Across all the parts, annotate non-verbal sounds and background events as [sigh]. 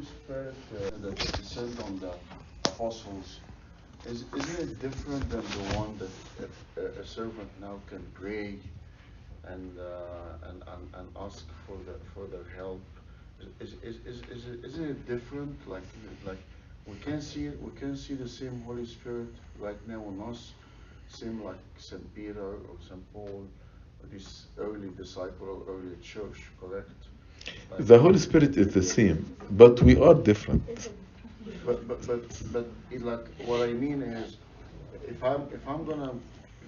Holy Spirit uh, that on the apostles, is, isn't it different than the one that a, a servant now can pray and, uh, and, and, and ask for the, for their help? Is, is, is, is, it, isn't it different? Like, like we can see it, we can see the same Holy Spirit right now on us, same like Saint Peter or Saint Paul, or this early disciple or early church, correct? The Holy Spirit is the same, but we are different. But but but but it like what I mean is, if I'm if I'm gonna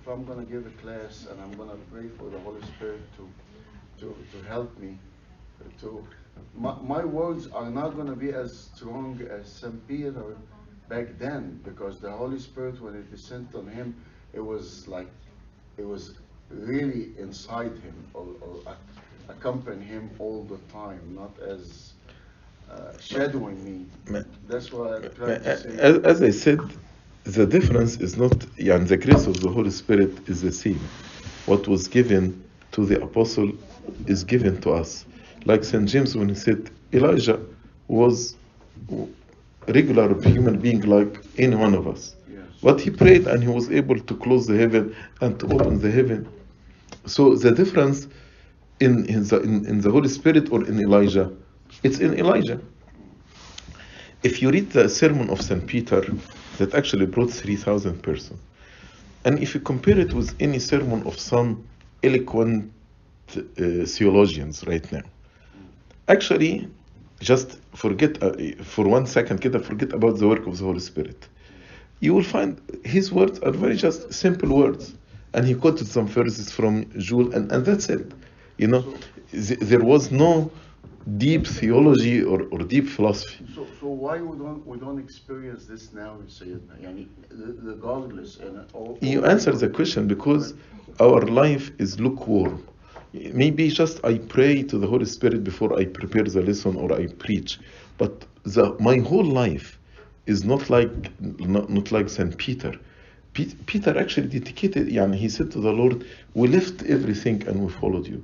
if I'm gonna give a class and I'm gonna pray for the Holy Spirit to to to help me, to my my words are not gonna be as strong as Saint Peter back then because the Holy Spirit when it descended on him, it was like it was really inside him or, or ac- accompanying him all the time, not as uh, shadowing me. That's what I'm trying to As, say. as I said, the difference is not, and the grace of the Holy Spirit is the same. What was given to the apostle is given to us. Like St. James when he said, Elijah was regular human being like any one of us. Yes. But he prayed and he was able to close the heaven and to open the heaven. So the difference in, in, the, in, in the Holy Spirit or in Elijah? It's in Elijah. If you read the sermon of St. Peter, that actually brought 3,000 persons, and if you compare it with any sermon of some eloquent uh, theologians right now, actually, just forget uh, for one second, kid, forget about the work of the Holy Spirit. You will find his words are very just simple words, and he quoted some verses from Joel, and, and that's it. You know, th- there was no deep theology or, or deep philosophy. So, so why we don't we don't experience this now in Sayyidina? Yani, the- regardless and all. You answer the question because our life is lukewarm. Maybe just I pray to the Holy Spirit before I prepare the lesson or I preach, but the, my whole life is not like not, not like Saint Peter. Pe- Peter actually dedicated, and he said to the Lord, "We left everything and we followed you."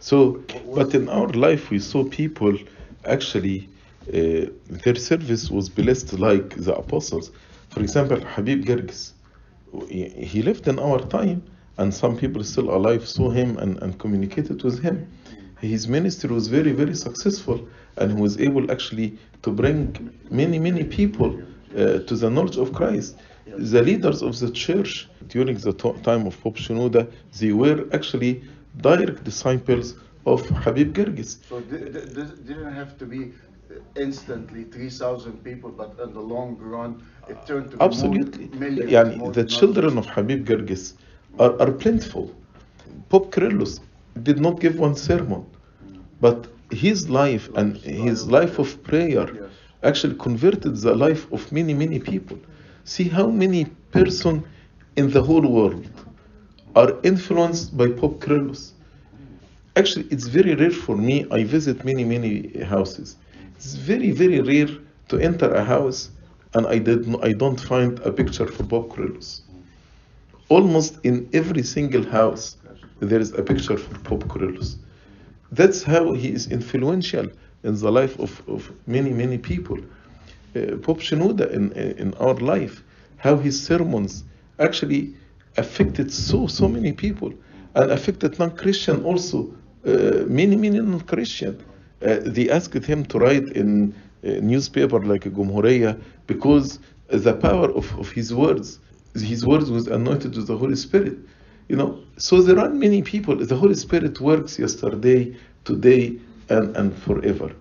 So, but in our life we saw people actually uh, their service was blessed like the apostles. For example, Habib Gerges he lived in our time and some people still alive saw him and, and communicated with him his ministry was very very successful and he was able actually to bring many many people uh, to the knowledge of christ the leaders of the church during the time of pope shenouda they were actually direct disciples of Habib Girgis. So this didn't have to be uh, instantly 3,000 people, but in the long run, it turned to Absolutely. Millions, yeah, the children of Habib Girgis are, are plentiful. Pope Kyrillos did not give one sermon, but his life and his life of prayer actually converted the life of many, many people. See how many person in the whole world are influenced by Pope Kyrillos. Actually, it's very rare for me. I visit many, many houses. It's very, very rare to enter a house and I did I don't find a picture for Pope Kyrillos. Almost in every single house, there is a picture for Pope Kyrillos. That's how he is influential in the life of, of many, many people. Uh, Pope Shenouda in, in our life, how his sermons actually affected so, so many people and affected non-Christian also, uh, many, many non-Christian. Uh, they asked him to write in a newspaper like Gumhuriya because the power of, of his words, his words was anointed with the Holy Spirit. You know, so there are many people. The Holy Spirit works yesterday, today, and, and forever.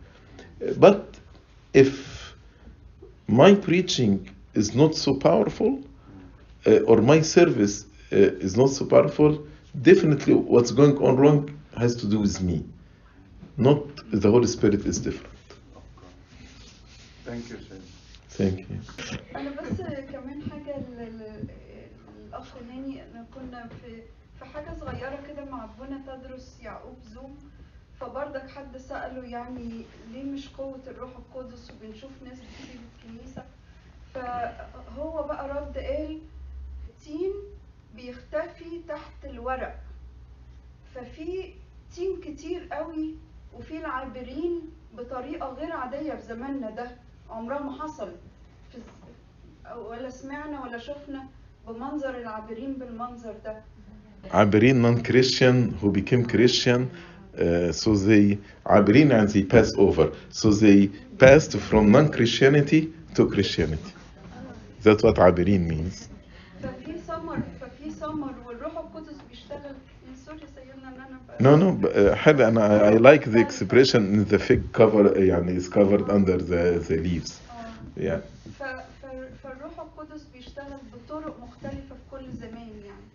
Uh, But if my preaching is not so powerful, uh, or my service uh, is not so powerful, definitely what's going on wrong has to do with me. Not the Holy Spirit is different. Thank you, Sayyid. Thank you. أنا بس كمان حاجة ل- ل- الأخ ناني انا كنا في في حاجة صغيرة كده مع تدرس يعقوب زوم فبرضك حد سأله يعني ليه مش قوة الروح القدس وبنشوف ناس بتسيب الكنيسة فهو بقى رد قال تين بيختفي تحت الورق. ففي تين كتير قوي وفي العابرين بطريقة غير عادية في زماننا ده. عمرها ما حصل. في ولا سمعنا ولا شفنا بمنظر العابرين بالمنظر ده. عابرين non-Christian who became Christian uh, so they عابرين and they pass over. So they passed from non-Christianity to Christianity. That's what عابرين means ففي سمر ففي سمر والروح القدس بيشتغل سوري سيدنا ان أنا ب- no no but, uh, حلو أنا I like the expression in the fig cover يعني is covered under the, the leaves آه. yeah. فالروح القدس بيشتغل بطرق مختلفة في كل زمان يعني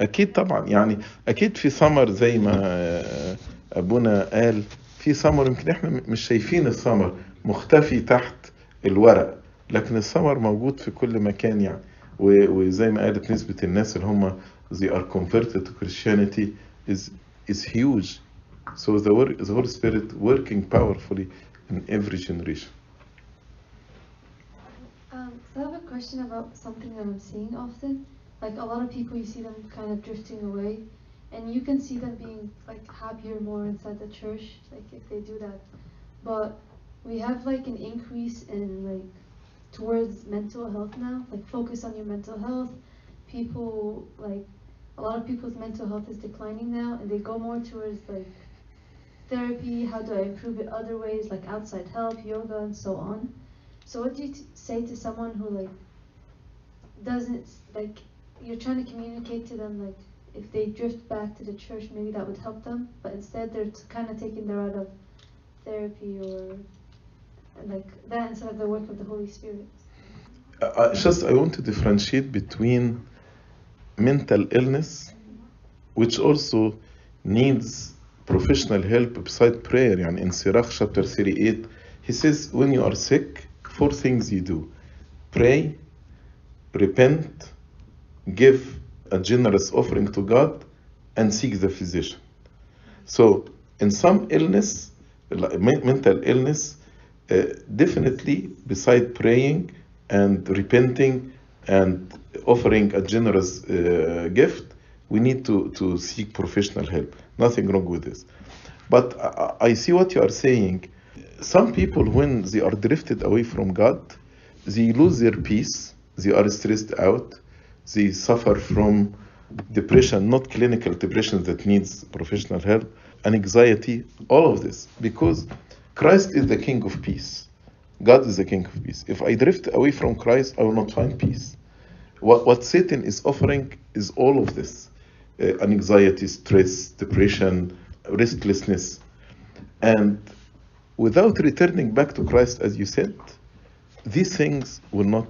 أكيد طبعا يعني أكيد في ثمر زي ما آه، أبونا قال في ثمر يمكن إحنا مش شايفين الثمر مختفي تحت الورق لكن الثمر موجود في كل مكان يعني وزي ما قالت نسبة الناس اللي هم they are converted to Christianity is is huge so the, the Holy Spirit working powerfully in every generation Um, so I have a question about something that I'm seeing often. Like a lot of people, you see them kind of drifting away, and you can see them being like happier more inside the church, like if they do that. But we have like an increase in like towards mental health now, like focus on your mental health. People like a lot of people's mental health is declining now, and they go more towards like therapy. How do I improve it other ways, like outside help, yoga, and so on. So what do you say to someone who like doesn't like you're trying to communicate to them like if they drift back to the church maybe that would help them, but instead they're kind of taking the route of therapy or like that instead of the work of the Holy Spirit. I, I- just I want to differentiate between mental illness, which also needs professional help beside prayer. يعني in Sirach chapter 38, he says, when you are sick, four things you do. Pray, repent, give a generous offering to God, and seek the physician. So, in some illness, like men- mental illness, uh, definitely beside praying and repenting and offering a generous uh, gift, we need to, to seek professional help. Nothing wrong with this. But I, I see what you are saying. Some people, when they are drifted away from God, they lose their peace, they are stressed out, they suffer from depression, not clinical depression that needs professional help, and anxiety, all of this, because Christ is the King of peace. God is the King of peace. If I drift away from Christ, I will not find peace. What, what Satan is offering is all of this uh, anxiety, stress, depression, restlessness. And without returning back to Christ, as you said, these things will not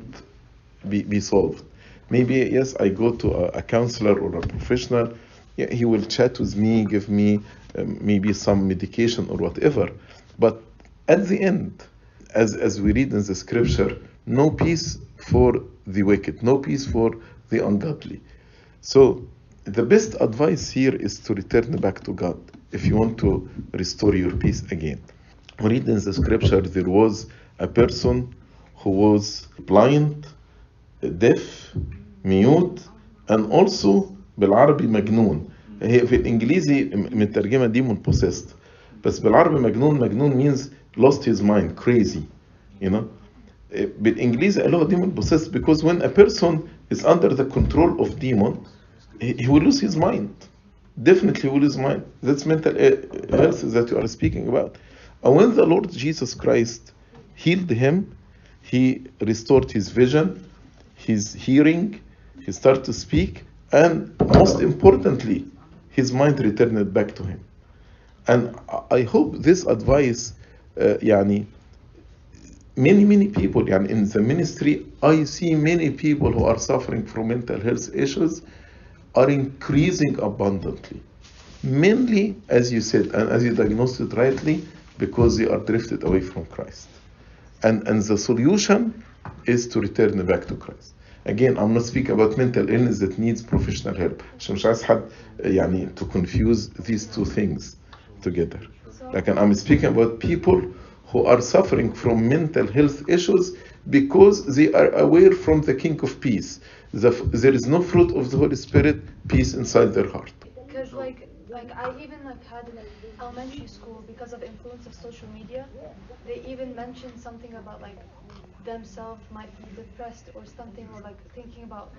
be, be solved. Maybe, yes, I go to a, a counselor or a professional, yeah, he will chat with me, give me um, maybe some medication or whatever. But at the end, as, as we read in the scripture, no peace for the wicked, no peace for the ungodly. So, the best advice here is to return back to God if you want to restore your peace again. We read in the scripture there was a person who was blind, deaf, mute, and also بالعربي مجنون. هي في الانجليزي مترجمه دي من possessed بس بالعربي مجنون مجنون means lost his mind crazy you know بالانجليزي قالوها demon possessed because when a person is under the control of demon he, he will lose his mind definitely will lose mind that's mental eh, health that you are speaking about and when the Lord Jesus Christ healed him he restored his vision his hearing he started to speak and most importantly his mind returned back to him and I hope this advice uh, يعني many many people يعني in the ministry I see many people who are suffering from mental health issues are increasing abundantly mainly as you said and as you diagnosed it rightly because they are drifted away from Christ and and the solution is to return back to Christ again I'm not speaking about mental illness that needs professional help عشان مش عايز حد يعني to confuse these two things together Like I'm speaking about people who are suffering from mental health issues because they are aware from the King of Peace. The, there is no fruit of the Holy Spirit, peace inside their heart. Because like like I even like had in elementary school because of influence of social media, they even mentioned something about like themselves might be depressed or something or like thinking about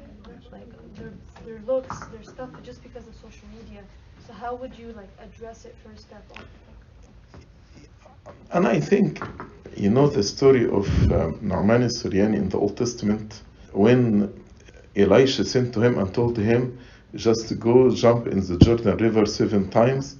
like their their looks, their stuff just because of social media. So how would you like address it first step? And I think, you know, the story of um, Naaman al-Suryani in the Old Testament, when Elisha sent to him and told him just to go jump in the Jordan River seven times.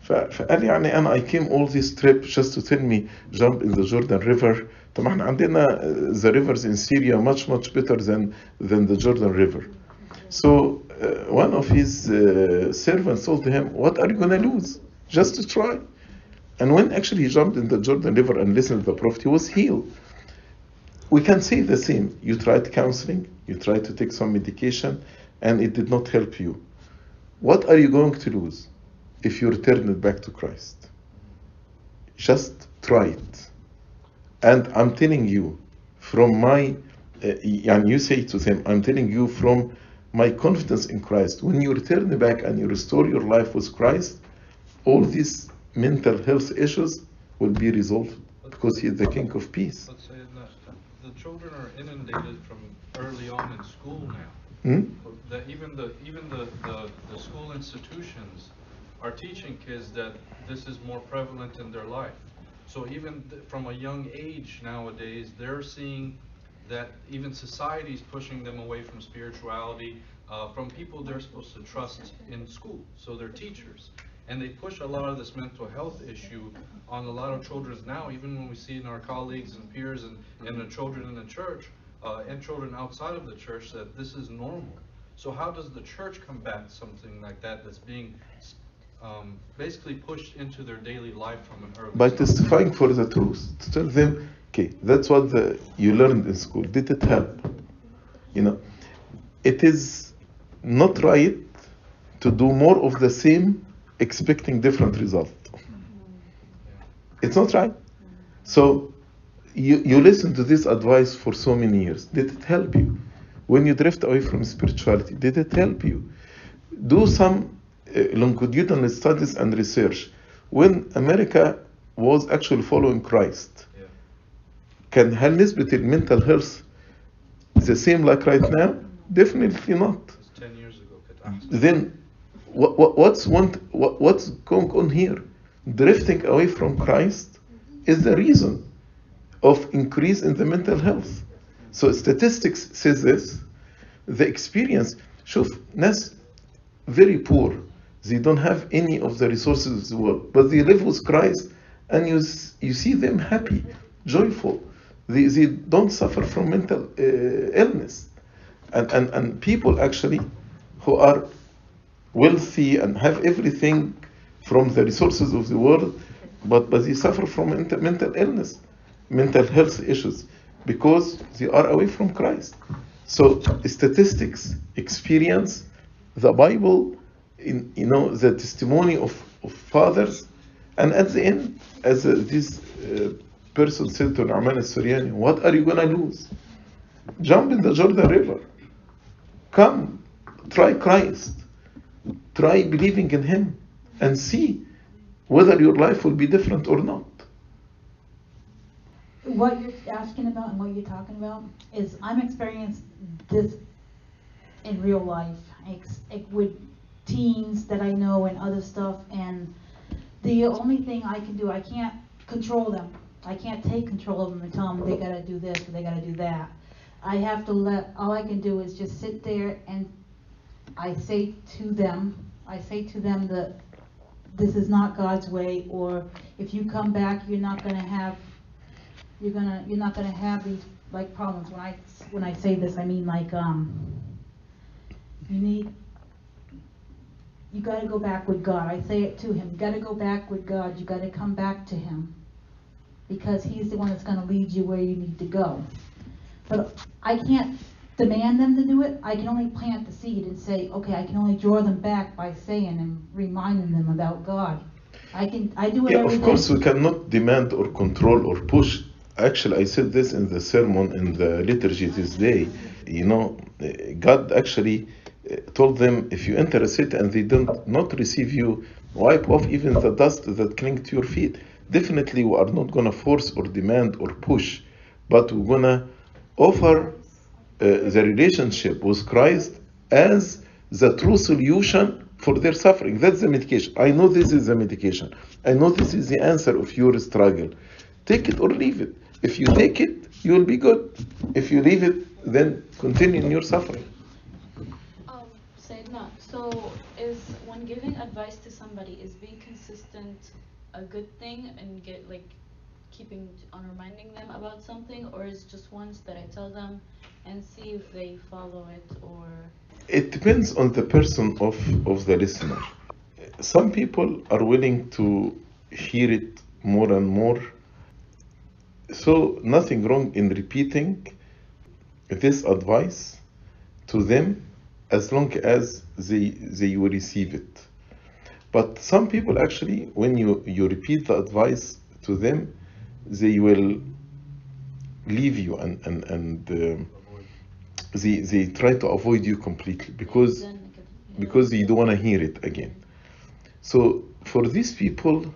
ف- فقال يعني أنا I came all this trip just to tell me jump in the Jordan River. طب احنا عندنا uh, the rivers in Syria much much better than than the Jordan River. So uh, one of his uh, servants told him, "What are you gonna lose? Just to try." And when actually he jumped in the Jordan River and listened to the prophet, he was healed. We can say the same. You tried counseling, you tried to take some medication, and it did not help you. What are you going to lose if you return it back to Christ? Just try it. And I'm telling you, from my, uh, and you say to them, I'm telling you from my confidence in Christ, when you return back and you restore your life with Christ, all these mental health issues will be resolved because He is the King of Peace. Let's say the children are inundated from early on in school now. Hmm? That even the, even the, the, the school institutions are teaching kids that this is more prevalent in their life. So even th- from a young age nowadays, they're seeing that even society is pushing them away from spirituality, uh, from people they're supposed to trust in school, so they're teachers. And they push a lot of this mental health issue on a lot of children now, even when we see in our colleagues and peers and, and the children in the church, uh, and children outside of the church, that this is normal. So how does the church combat something like that that's being um, basically pushed into their daily life from an early By stage? testifying for the truth, to tell them, okay, that's what the, you learned in school. Did it help? You know, it is not right to do more of the same, expecting different result. It's not right. So you, you listen to this advice for so many years. Did it help you? When you drift away from spirituality, did it help you? Do some uh, longitudinal studies and research. When America was actually following Christ, Yeah. كان هل نسبة المنتال health the same like right now? Definitely not. It was 10 years ago. كانت أحسن. Then what, what, what's, want, what, what's going on here? Drifting away from Christ is the reason of increase in the mental health. So statistics says this. The experience, شوف ناس very poor. They don't have any of the resources of the world, but they live with Christ, and you s- you see them happy, joyful. They, they don't suffer from mental uh, illness, and, and and people actually who are wealthy and have everything from the resources of the world, but but they suffer from mental, illness, mental health issues, because they are away from Christ. So statistics, experience, the Bible, in you know the testimony of, of fathers, and at the end, as uh, this uh, person said to Naaman al-Suryani, what are you gonna lose? Jump in the Jordan River. Come, try Christ. Try believing in Him and see whether your life will be different or not. What you're asking about and what you're talking about is I'm experienced this in real life, with teens that I know and other stuff, and the only thing I can do, I can't control them. I can't take control of them and tell them they gotta do this or they gotta do that. I have to let, all I can do is just sit there and I say to them, I say to them that this is not God's way, or if you come back, you're not gonna have you're gonna you're not gonna have these like problems. When i when i say this i mean like um you need you gotta go back with god. I say it to him. You gotta go back with god. You gotta come back to him because he's the one that's gonna lead you where you need to go. But i can't demand them to do it i can only plant the seed and say okay i can only draw them back by saying and reminding them about god i can i do it Yeah, of day. course, we cannot demand or control or push. Actually, I said this in the sermon in the liturgy this day. You know, God actually eh, told them if you enter a city and they don't not receive you, wipe off even the dust that cling to your feet. Definitely, we are not going to force or demand or push, but we're going to offer the relationship with Christ as the true solution for their suffering. That's the medication. I know this is the medication. I know this is the answer of your struggle. Take it or leave it. If you take it, you will be good. If you leave it, then continue in your suffering. Um, Sayyidina, so is when giving advice to somebody, is being consistent a good thing and get like keeping on reminding them about something, or is just once that I tell them and see if they follow it, or It depends on the person of, of the listener. Some people are willing to hear it more and more. So, nothing wrong in repeating this advice to them as long as they, they will receive it. But some people actually, when you, you repeat the advice to them, they will leave you and, and, and um they, they try to avoid you completely because then it could- because you don't want to hear it again. So for these people,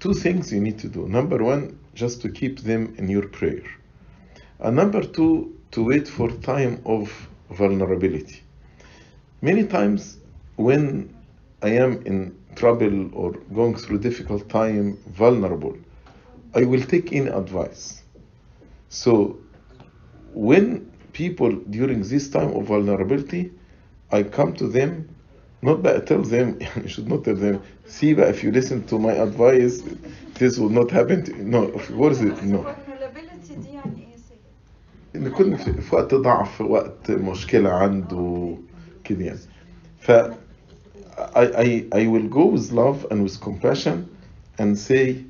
two things you need to do. Number one, just to keep them in your prayer. And number two, to wait for time of vulnerability. Many times when I am in trouble or going through difficult time, vulnerable, I will take in advice. So when people during this time of vulnerability, I come to them, not that I tell them, [laughs] you should not tell them, see but if you listen to my advice, this will not happen to you. No, of course it, no. vulnerability دي يعني ايه سيد؟ إن كنا في في وقت ضعف في وقت مشكلة عنده كده يعني ف I, I, I will go with love and with compassion and say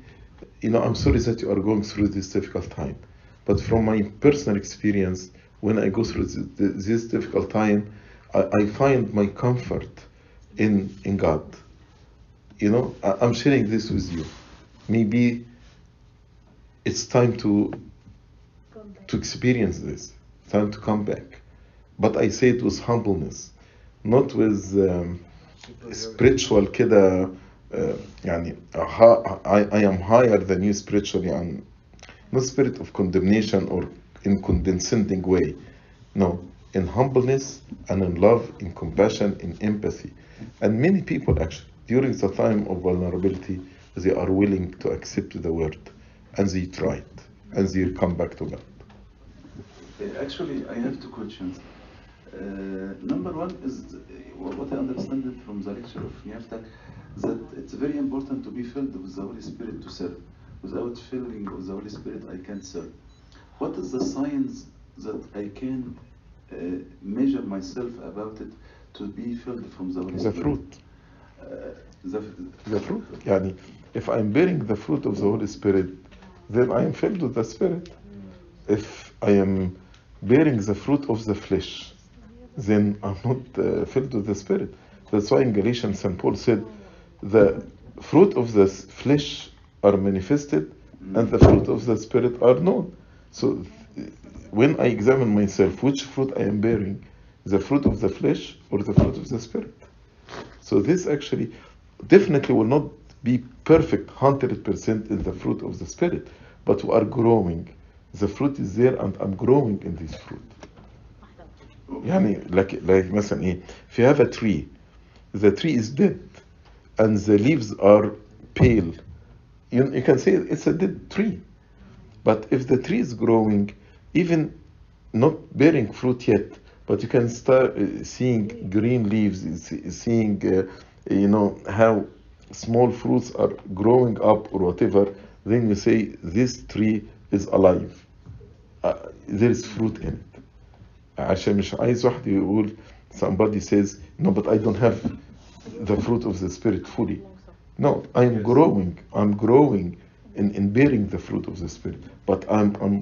you know I'm sorry that you are going through this difficult time but from my personal experience when I go through this, this difficult time I, I find my comfort in in God you know I, I'm sharing this with you maybe it's time to to experience this, time to come back. But I say it with humbleness, not with um, spiritual كده uh, يعني ha- I, I am higher than you spiritually and not spirit of condemnation or in condescending way. No, in humbleness and in love, in compassion, in empathy. And many people actually, during the time of vulnerability, they are willing to accept the word and they try it and they come back to God. Uh, Actually, I have two questions. Uh, number one is uh, what I understand from the lecture of Niyaftak, that it's very important to be filled with the Holy Spirit to serve. Without filling with the Holy Spirit, I can't serve. What is the science that I can uh, measure myself about it to be filled from the Holy the Spirit? Fruit. Uh, the, the fruit. Yani, if I'm bearing the fruit of the Holy Spirit, then I am filled with the Spirit. If I am bearing the fruit of the flesh, then I'm not uh, filled with the Spirit. That's why in Galatians, St. Paul said, the fruit of the flesh are manifested and the fruit of the Spirit are known. So when I examine myself, which fruit I am bearing, the fruit of the flesh or the fruit of the Spirit? So this actually definitely will not be perfect 100% in the fruit of the Spirit, but we are growing. The fruit is there and I'm growing in this fruit. يعني like, like مثلا ايه if you have a tree the tree is dead and the leaves are pale you, you can say it's a dead tree but if the tree is growing even not bearing fruit yet but you can start uh, seeing green leaves see- seeing uh, you know how small fruits are growing up or whatever then you say this tree is alive uh, there is fruit in it عشان مش عايز واحد يقول somebody says no but I don't have the fruit of the spirit fully no I'm growing I'm growing in, in bearing the fruit of the spirit but I'm, I'm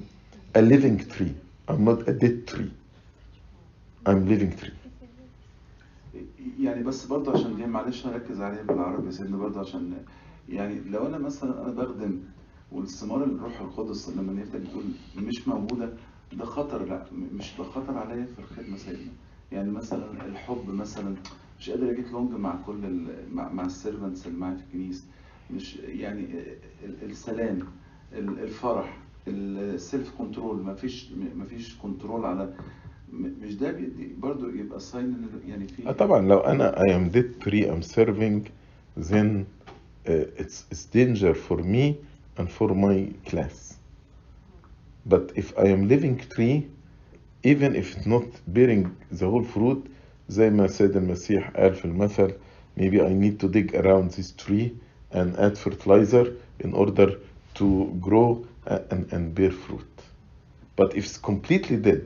a living tree I'm not a dead tree I'm living tree يعني بس برضه عشان دي معلش هركز عليها بالعربي يا سيدنا برضه عشان يعني لو أنا مثلا أنا بخدم والثمار الروح القدس لما نفتح بتقول مش موجوده ده خطر لا مش ده خطر عليا في الخدمة سيدنا يعني مثلا الحب مثلا مش قادر اجيت لونج مع كل. مع, السيرفنتس اللي معايا في الكنيسة مش يعني ال- السلام ال- الفرح السيلف كنترول مفيش مفيش كنترول على مش ده برضه يبقى ساين يعني في آه طبعا لو أنا I am debt free I'm serving then uh, it's, it's danger for me and for my class but if I am living tree even if it's not bearing the whole fruit زي ما السيد المسيح قال في المثل maybe I need to dig around this tree and add fertilizer in order to grow a- and, and bear fruit but if it's completely dead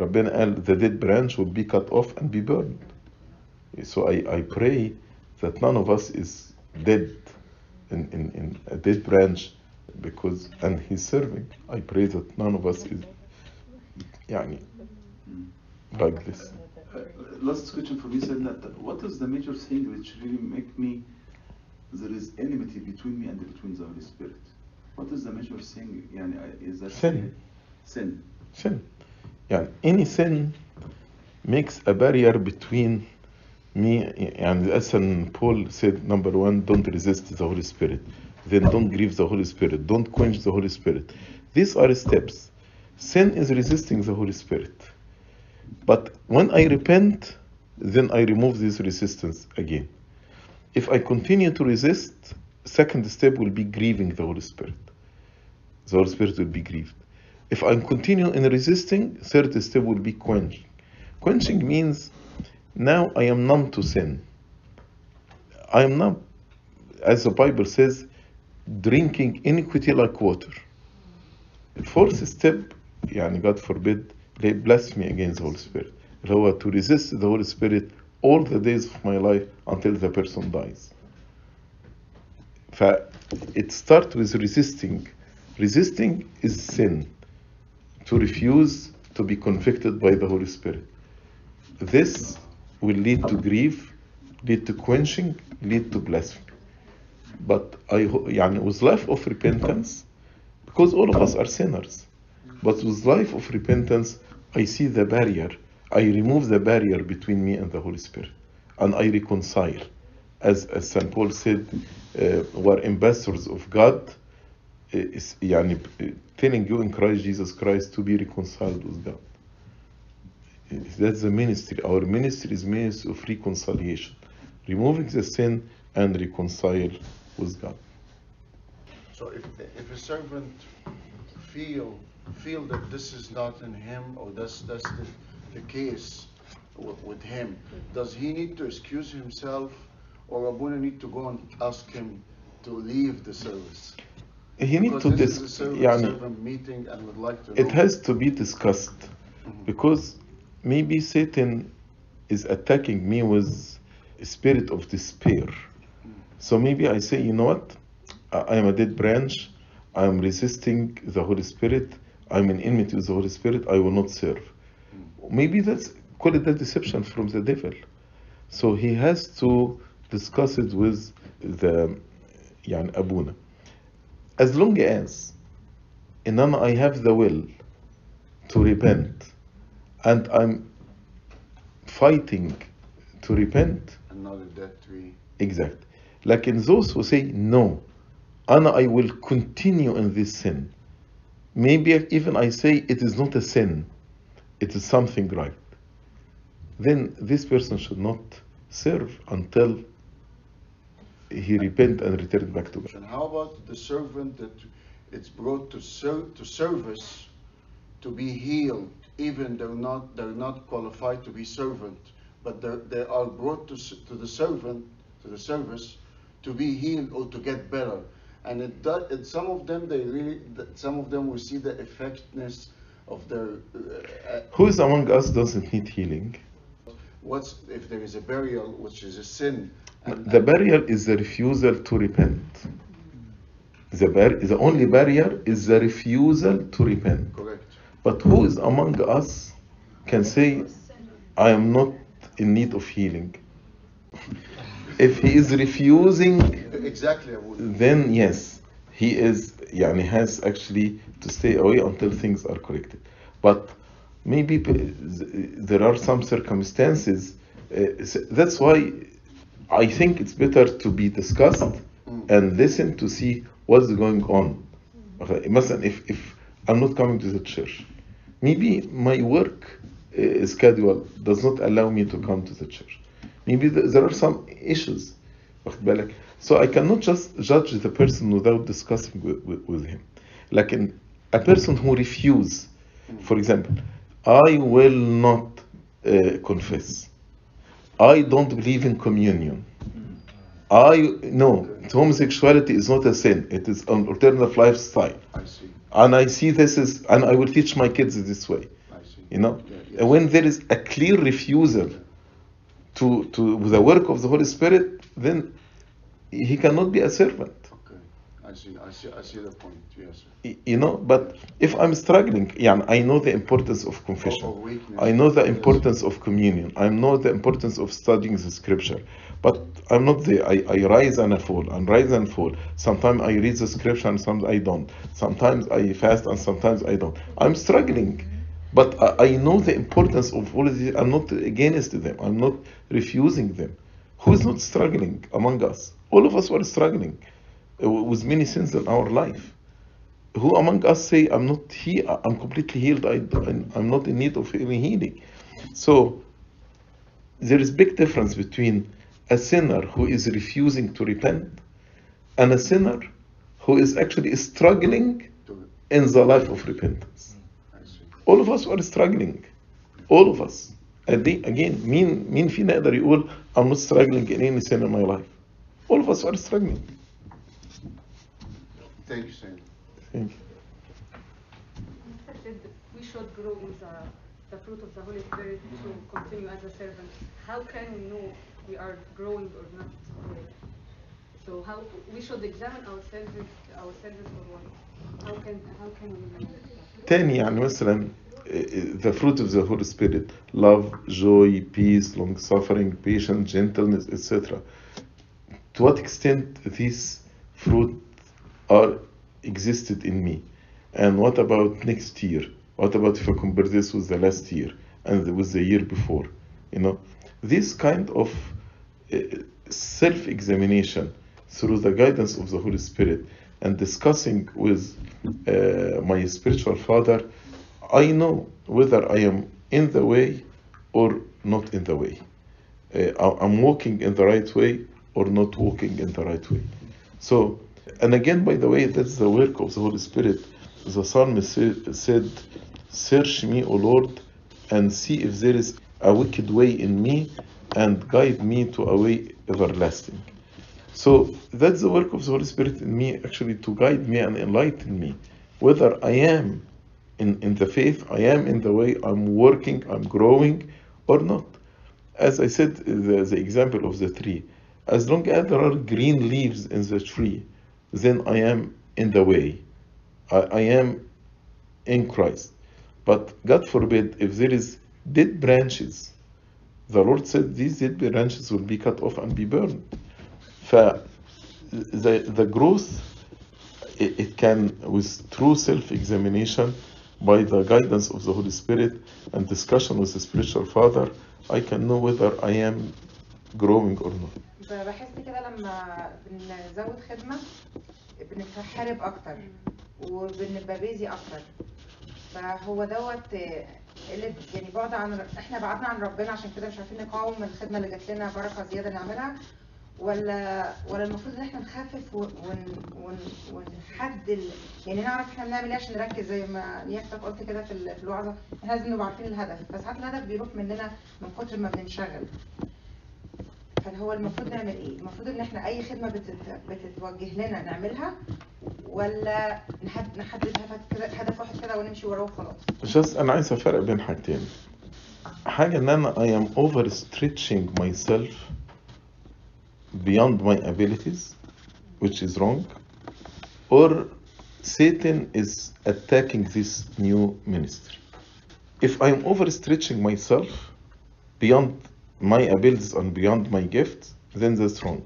ربنا قال the dead branch will be cut off and be burned so I, I pray that none of us is dead in, in, in a dead branch because and he's serving I pray that none of us is يعني like this Uh, last question for me Sayyidina, what is the major thing which really make me there is enmity between me and between the Holy Spirit what is the major thing يعني I- is that Sin. sin sin يعني any sin makes a barrier between me يعني أصلا Paul said number one don't resist the Holy Spirit then don't grieve the Holy Spirit. Don't quench the Holy Spirit. These are steps. Sin is resisting the Holy Spirit. But when I repent then I remove this resistance again. If I continue to resist second step will be grieving the Holy Spirit. The Holy Spirit will be grieved. If I continue in resisting, third step will be quenching. Quenching means now I am numb to sin. I am numb, as the Bible says, drinking iniquity like water. Fourth step, يعني God forbid, they blasphemy against the Holy Spirit. اللي هو to resist the Holy Spirit all the days of my life until the person dies. ف it starts with resisting. Resisting is sin. To refuse to be convicted by the Holy Spirit. This will lead to grief, lead to quenching, lead to blasphemy. But I ho- يعني with life of repentance, because all of us are sinners, but with life of repentance, I see the barrier. I remove the barrier between me and the Holy Spirit, and I reconcile. As, as St. Paul said, uh, we're ambassadors of God, uh, is- يعني uh, telling you in Christ Jesus Christ to be reconciled with God. That's the ministry. Our ministry is ministry of reconciliation, removing the sin and reconcile with God. So if, if a servant feel feel that this is not in him or that's that's the, the case with him, does he need to excuse himself or Abuna need to go and ask him to leave the service? He because need to discuss. Yani, like it has to be discussed mm-hmm. because maybe Satan is attacking me with a spirit of despair So maybe I say, you know what? I I am a dead branch. I am resisting the Holy Spirit. I'm in enmity with the Holy Spirit. I will not serve. Maybe that's call it a deception from the devil. So he has to discuss it with the يعني أبونا. As long as and then I have the will to repent and I'm fighting to repent And not that we, exact Like in those who say, no, Anna, I will continue in this sin. Maybe even I say it is not a sin, it is something right. Then this person should not serve until he repent and return back to God. And how about the servant that it's brought to, serve to service to be healed, even they're not, they're not qualified to be servant, but they are brought to, to the servant, to the service, to be healed or to get better. And it does, it, some of them, they really, some of them will see the effectiveness of their, uh, uh, who is among us doesn't need healing what's, if there is a burial, which is a sin. and- The burial is the refusal to repent. The, bar- the only barrier is the refusal to repent. Correct. But who is among us can say, I am not in need of healing? if he is refusing, exactly, then yes, he is, Yeah, he has actually to stay away until things are corrected. But maybe there are some circumstances. Uh, that's why I think it's better to be discussed mm. and listen to see what's going on. Okay, if, if I'm not coming to the church, maybe my work uh, schedule does not allow me to come to the church. Maybe there are some issues. So I cannot just judge the person without discussing with, with, with him. Like in, a person who refuses, for example, I will not uh, confess. I don't believe in communion. I no, homosexuality is not a sin. It is an alternative lifestyle. I see. And I see this is, and I will teach my kids this way. I see. You know, yeah, yes. when there is a clear refusal to to the work of the Holy Spirit, then he cannot be a servant. Okay, I see, I see, I see the point, yes. Y- You know, but if I'm struggling, yeah, I know the importance of confession. Of weakness. I know the Yes. importance of communion. I know the importance of studying the scripture. But I'm not there. I, I rise and I fall, and rise and fall. Sometimes I read the scripture and sometimes I don't. Sometimes I fast and sometimes I don't. I'm struggling. But I, I know the importance of all of this. I'm not against them. I'm not refusing them. Who is not struggling among us? All of us are struggling uh, with many sins in our life who among us say i'm not he i'm completely healed I, i'm not in need of any healing so there is big difference between a sinner who is refusing to repent and a sinner who is actually struggling in the life of repentance all of us are struggling all of us Adi- again مين مين فينا يقدر يقول I'm not struggling in any sin in my life all of us are struggling Thank you, Saint. Thank you. said we should grow in the, the fruit of the Holy Spirit to continue as a servant. How can we know we are growing or not growing? So how we should examine ourselves ourselves or what? How can how can we know? تاني يعني مثلا the fruit of the Holy Spirit love joy peace long suffering patience gentleness etc to what extent these fruit are existed in me and what about next year what about if I compare this with the last year and with the year before you know this kind of uh, self-examination through the guidance of the Holy Spirit and discussing with uh, my spiritual father, I know whether I am in the way or not in the way. Uh, I'm walking in the right way or not walking in the right way. So, and again, by the way, that's the work of the Holy Spirit. The psalmist said, Search me, O Lord, and see if there is a wicked way in me, and guide me to a way everlasting. So that's the work of the Holy Spirit in me, actually, to guide me and enlighten me. Whether I am in, in the faith, I am in the way, I'm working, I'm growing, or not. As I said, the, the example of the tree, as long as there are green leaves in the tree, then I am in the way. I, I am in Christ. But God forbid, if there is dead branches, the Lord said these dead branches will be cut off and be burned. ف the, the growth it, it can with true self-examination by the guidance of the Holy Spirit and discussion with the spiritual father I can know whether I am growing or not بحس كده لما بنزود خدمة بنتحارب أكتر وبنبقى بيزي أكتر فهو دوت يعني بعد عن إحنا بعدنا عن ربنا عشان كده مش عارفين نقاوم الخدمة اللي جات لنا بركة زيادة نعملها ولا ولا المفروض إن إحنا نخفف ون ون ونحد ال... يعني نعرف إحنا بنعمل إيه عشان نركز زي ما نيافتك قلت كده في ال- في الوعظة. لازم نبقى عارفين الهدف فساعات الهدف بيروح مننا من كتر ما بننشغل فهو المفروض نعمل إيه؟ المفروض إن إحنا أي خدمة بتت... بتتوجه لنا نعملها ولا نحد... نحدد هدف هدف واحد كده ونمشي وراه وخلاص؟ just أنا عايز أفرق بين حاجتين. حاجة إن أنا I am overstretching myself beyond my abilities which is wrong or Satan is attacking this new ministry if I'm overstretching myself beyond my abilities and beyond my gifts then that's wrong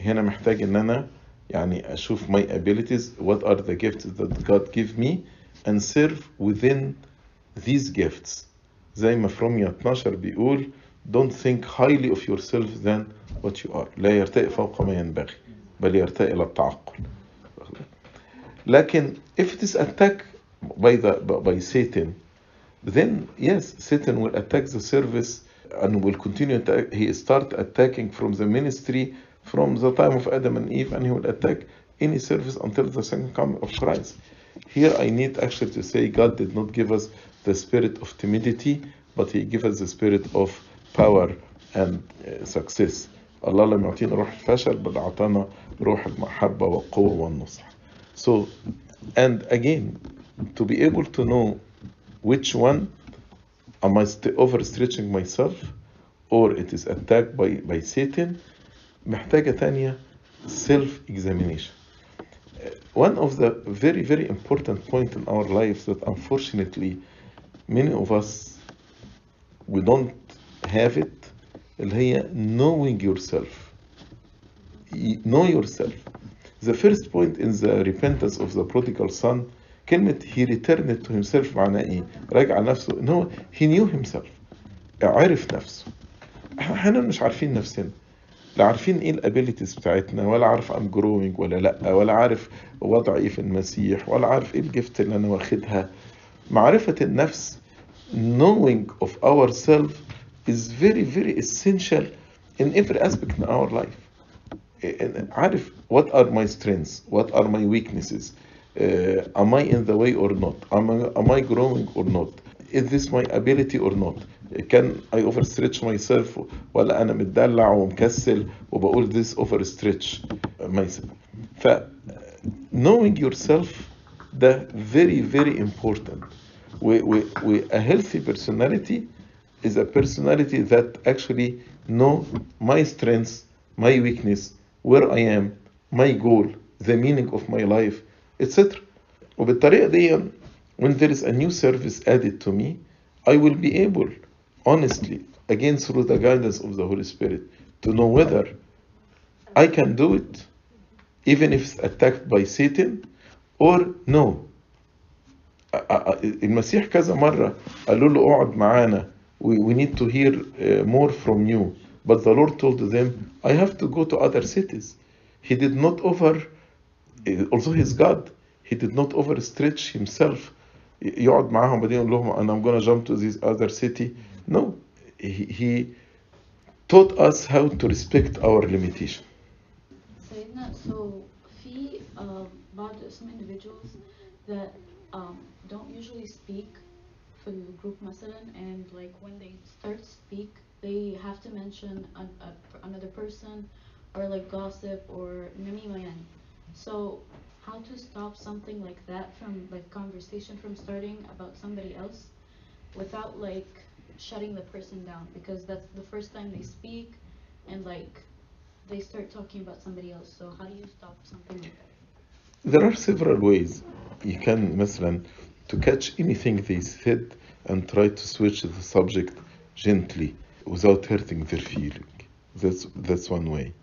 هنا محتاج ان انا يعني اشوف my abilities what are the gifts that God give me and serve within these gifts زي ما في رومية 12 بيقول don't think highly of yourself than what you are لا يرتقي فوق ما ينبغي بل يرتقي إلى التعقل لكن if it is attack by the by Satan then yes Satan will attack the service and will continue to he start attacking from the ministry from the time of Adam and Eve and he will attack any service until the second coming of Christ here I need actually to say God did not give us the spirit of timidity but he gave us the spirit of power and uh, success الله لم يعطينا روح الفشل بل أعطانا روح المحبة والقوة والنصح so and again to be able to know which one am I st- overstretching myself or it is attacked by, by Satan محتاجة تانية self examination one of the very very important point in our lives that unfortunately many of us we don't it اللي هي knowing yourself. Know yourself. The first point in the repentance of the prodigal son كلمة he returned to himself معناه إيه؟ راجع نفسه إن هو he knew himself. عرف نفسه. إحنا مش عارفين نفسنا. لا عارفين إيه الابيليتيز بتاعتنا ولا عارف ام جروينج ولا لأ ولا عارف وضعي إيه في المسيح ولا عارف إيه الجفت اللي أنا واخدها. معرفة النفس knowing of ourselves is very very essential in every aspect in our life عارف what are my strengths what are my weaknesses uh, am I in the way or not am I, am I growing or not is this my ability or not can I overstretch myself ولا أنا متدلع ومكسل وبقول this overstretch myself ف knowing yourself ده very very important و, و, و a healthy personality is a personality that actually know my strengths my weakness where I am my goal the meaning of my life etc وبالطريقة دي when there is a new service added to me I will be able honestly again through the guidance of the Holy Spirit to know whether I can do it even if it's attacked by Satan or no المسيح كذا مرة قالوا له اقعد معانا we, we need to hear uh, more from you but the Lord told them I have to go to other cities he did not over although he's God he did not overstretch himself يقعد معاهم بعدين يقول لهم and I'm gonna jump to this other city no he, he taught us how to respect our limitation سيدنا so في uh, بعض some individuals that um, don't usually speak في الجروب مثلا and like when they start to speak they have to mention an, a, another person or like gossip or نميمة يعني so how to stop something like that from like conversation from starting about somebody else without like shutting the person down because that's the first time they speak and like they start talking about somebody else so how do you stop something like that there are several ways you can مثلا to catch anything they said and try to switch the subject gently without hurting their feeling. That's that's one way.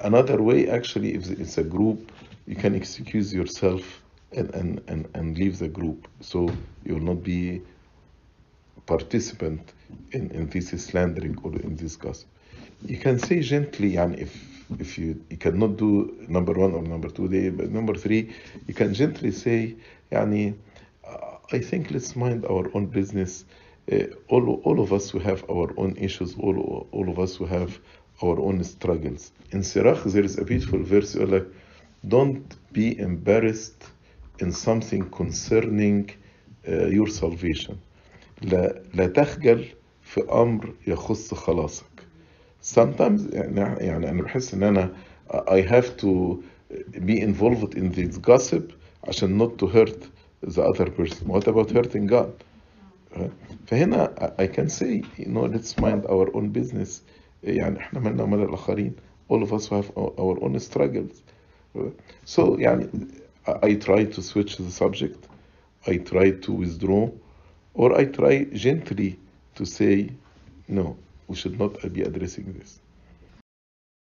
Another way actually if it's a group you can excuse yourself and, and, and, and leave the group. So you will not be participant in, in this slandering or in this gossip you can say gently and if if you, you cannot do number one or number two day but number three you can gently say يعني uh, I think let's mind our own business uh, all, all of us who have our own issues all, all of us who have our own struggles in Sirach there is a beautiful verse يقول لك don't be embarrassed in something concerning uh, your salvation لا, لا تخجل في أمر يخص خلاصك sometimes يعني, يعني أنا بحس إن أنا I have to be involved in this gossip عشان not to hurt the other person what about hurting God فهنا I can say you know let's mind our own business يعني احنا مالنا ومال الآخرين all of us have our own struggles so يعني I try to switch the subject I try to withdraw or I try gently to say no we should not be addressing this